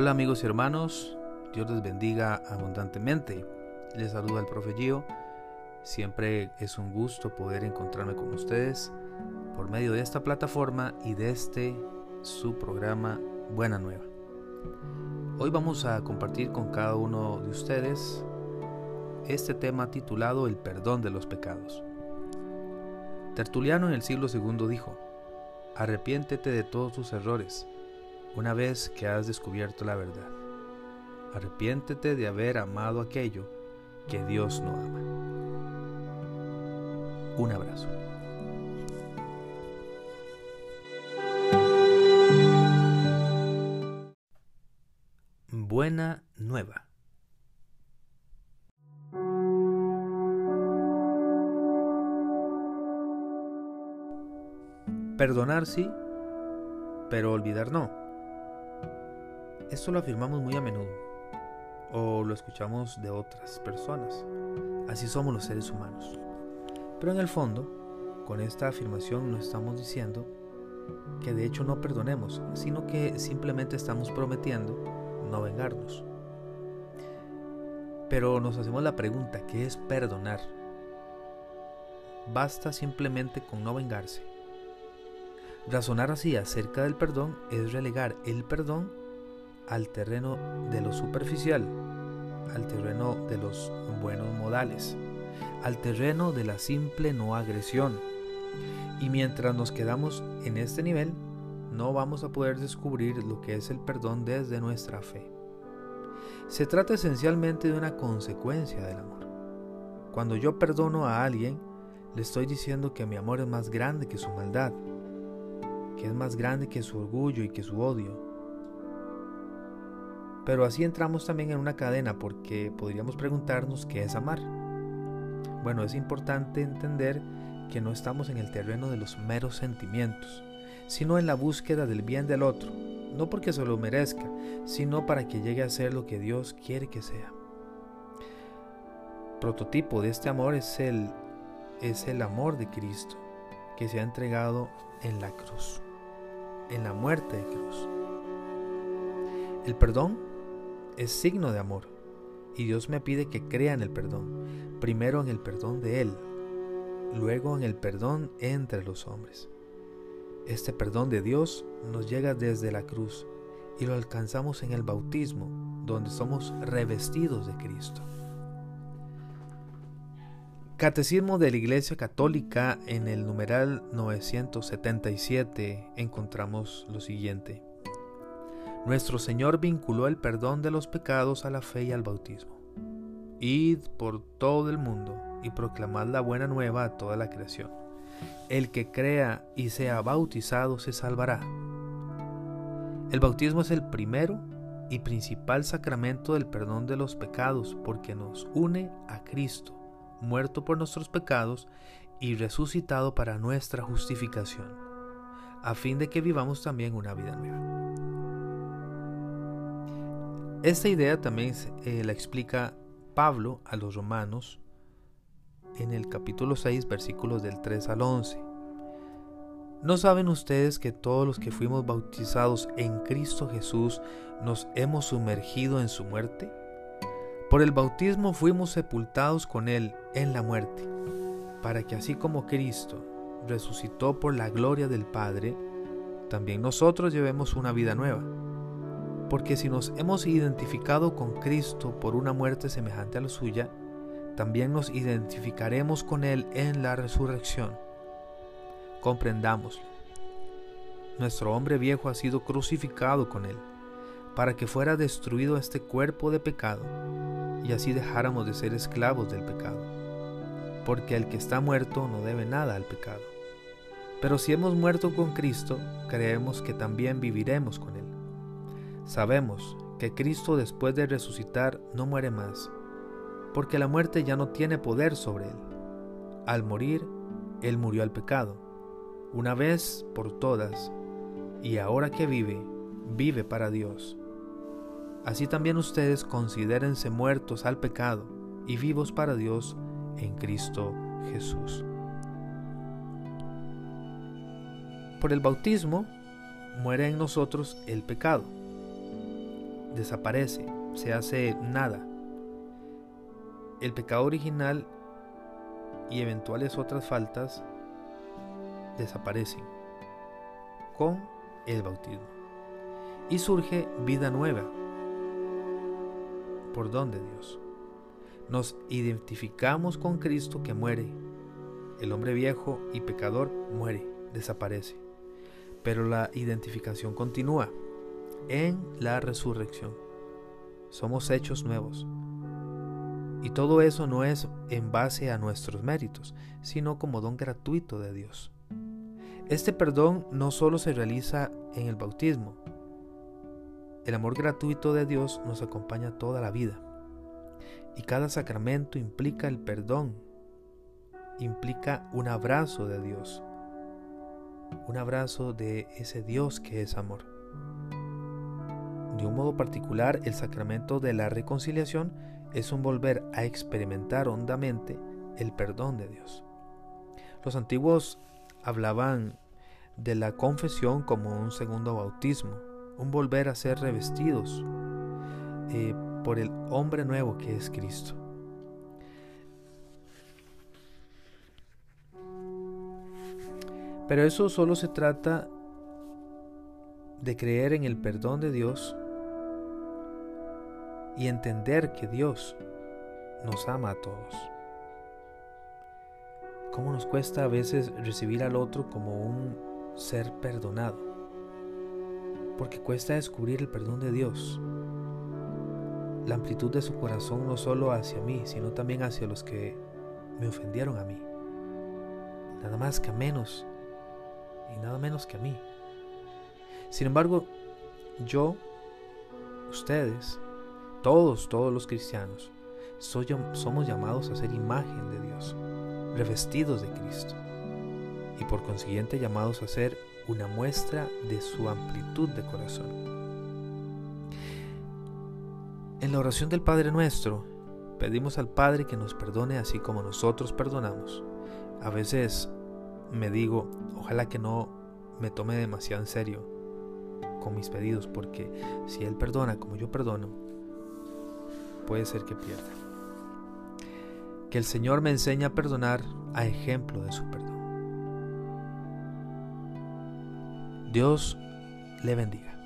Hola amigos y hermanos, Dios les bendiga abundantemente. Les saluda el profe. Siempre es un gusto poder encontrarme con ustedes por medio de esta plataforma y de este su programa Buena Nueva. Hoy vamos a compartir con cada uno de ustedes este tema titulado El perdón de los pecados. Tertuliano en el siglo II dijo, Arrepiéntete de todos tus errores una vez que has descubierto la verdad. Arrepiéntete de haber amado aquello que Dios no ama. Un abrazo. Buena nueva. Perdonar sí, pero olvidar no. Esto lo afirmamos muy a menudo o lo escuchamos de otras personas. Así somos los seres humanos. Pero en el fondo, con esta afirmación no estamos diciendo que de hecho no perdonemos, sino que simplemente estamos prometiendo no vengarnos. Pero nos hacemos la pregunta, ¿qué es perdonar? Basta simplemente con no vengarse. Razonar así acerca del perdón es relegar el perdón al terreno de lo superficial, al terreno de los buenos modales, al terreno de la simple no agresión. Y mientras nos quedamos en este nivel, no vamos a poder descubrir lo que es el perdón desde nuestra fe. Se trata esencialmente de una consecuencia del amor. Cuando yo perdono a alguien, le estoy diciendo que mi amor es más grande que su maldad, que es más grande que su orgullo y que su odio, pero así entramos también en una cadena porque podríamos preguntarnos qué es amar. Bueno, es importante entender que no estamos en el terreno de los meros sentimientos, sino en la búsqueda del bien del otro, no porque se lo merezca, sino para que llegue a ser lo que Dios quiere que sea. Prototipo de este amor es el, es el amor de Cristo, que se ha entregado en la cruz, en la muerte de cruz. El perdón es signo de amor. Y Dios me pide que crea en el perdón. Primero en el perdón de Él, luego en el perdón entre los hombres. Este perdón de Dios nos llega desde la cruz y lo alcanzamos en el bautismo, donde somos revestidos de Cristo. Catecismo de la Iglesia Católica en el numeral 977 encontramos lo siguiente. Nuestro Señor vinculó el perdón de los pecados a la fe y al bautismo. Id por todo el mundo y proclamad la buena nueva a toda la creación. El que crea y sea bautizado se salvará. El bautismo es el primero y principal sacramento del perdón de los pecados porque nos une a Cristo, muerto por nuestros pecados y resucitado para nuestra justificación, a fin de que vivamos también una vida nueva. Esta idea también eh, la explica Pablo a los romanos en el capítulo 6 versículos del 3 al 11. ¿No saben ustedes que todos los que fuimos bautizados en Cristo Jesús nos hemos sumergido en su muerte? Por el bautismo fuimos sepultados con Él en la muerte, para que así como Cristo resucitó por la gloria del Padre, también nosotros llevemos una vida nueva porque si nos hemos identificado con Cristo por una muerte semejante a la suya, también nos identificaremos con Él en la resurrección. Comprendámoslo. Nuestro hombre viejo ha sido crucificado con Él, para que fuera destruido este cuerpo de pecado, y así dejáramos de ser esclavos del pecado. Porque el que está muerto no debe nada al pecado. Pero si hemos muerto con Cristo, creemos que también viviremos con Él. Sabemos que Cristo después de resucitar no muere más, porque la muerte ya no tiene poder sobre él. Al morir, él murió al pecado, una vez por todas, y ahora que vive, vive para Dios. Así también ustedes considérense muertos al pecado y vivos para Dios en Cristo Jesús. Por el bautismo muere en nosotros el pecado desaparece, se hace nada. El pecado original y eventuales otras faltas desaparecen con el bautismo. Y surge vida nueva por don de Dios. Nos identificamos con Cristo que muere. El hombre viejo y pecador muere, desaparece. Pero la identificación continúa en la resurrección. Somos hechos nuevos. Y todo eso no es en base a nuestros méritos, sino como don gratuito de Dios. Este perdón no solo se realiza en el bautismo. El amor gratuito de Dios nos acompaña toda la vida. Y cada sacramento implica el perdón, implica un abrazo de Dios, un abrazo de ese Dios que es amor. De un modo particular, el sacramento de la reconciliación es un volver a experimentar hondamente el perdón de Dios. Los antiguos hablaban de la confesión como un segundo bautismo, un volver a ser revestidos eh, por el hombre nuevo que es Cristo. Pero eso solo se trata de creer en el perdón de Dios y entender que Dios nos ama a todos. ¿Cómo nos cuesta a veces recibir al otro como un ser perdonado? Porque cuesta descubrir el perdón de Dios, la amplitud de su corazón no solo hacia mí, sino también hacia los que me ofendieron a mí. Nada más que a menos y nada menos que a mí. Sin embargo, yo, ustedes, todos, todos los cristianos, somos llamados a ser imagen de Dios, revestidos de Cristo, y por consiguiente llamados a ser una muestra de su amplitud de corazón. En la oración del Padre nuestro, pedimos al Padre que nos perdone así como nosotros perdonamos. A veces me digo, ojalá que no me tome demasiado en serio con mis pedidos, porque si Él perdona como yo perdono, puede ser que pierda. Que el Señor me enseñe a perdonar a ejemplo de su perdón. Dios le bendiga.